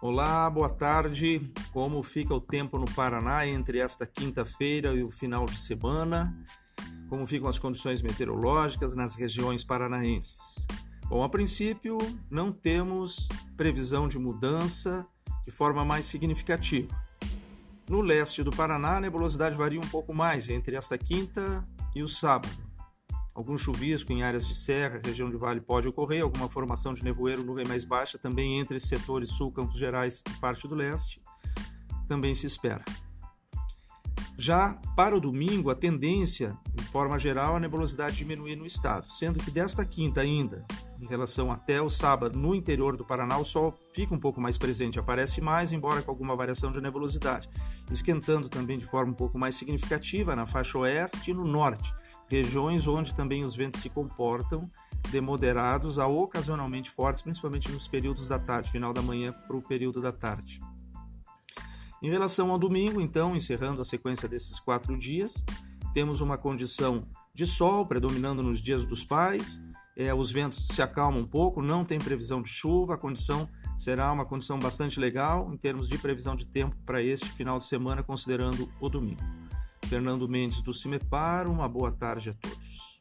Olá, boa tarde. Como fica o tempo no Paraná entre esta quinta-feira e o final de semana? Como ficam as condições meteorológicas nas regiões paranaenses? Bom, a princípio, não temos previsão de mudança de forma mais significativa. No leste do Paraná, a nebulosidade varia um pouco mais entre esta quinta e o sábado. Algum chuvisco em áreas de serra, região de vale pode ocorrer, alguma formação de nevoeiro, nuvem mais baixa também entre setores sul, Campos Gerais e parte do leste, também se espera. Já para o domingo, a tendência, de forma geral, a nebulosidade diminuir no estado, sendo que desta quinta ainda, em relação até o sábado, no interior do Paraná, o sol fica um pouco mais presente, aparece mais, embora com alguma variação de nebulosidade, esquentando também de forma um pouco mais significativa na faixa oeste e no norte, regiões onde também os ventos se comportam de moderados a ocasionalmente fortes, principalmente nos períodos da tarde, final da manhã para o período da tarde. Em relação ao domingo, então, encerrando a sequência desses quatro dias, temos uma condição de sol predominando nos dias dos pais, é, os ventos se acalmam um pouco, não tem previsão de chuva, a condição será uma condição bastante legal em termos de previsão de tempo para este final de semana, considerando o domingo. Fernando Mendes do Cimepar, uma boa tarde a todos.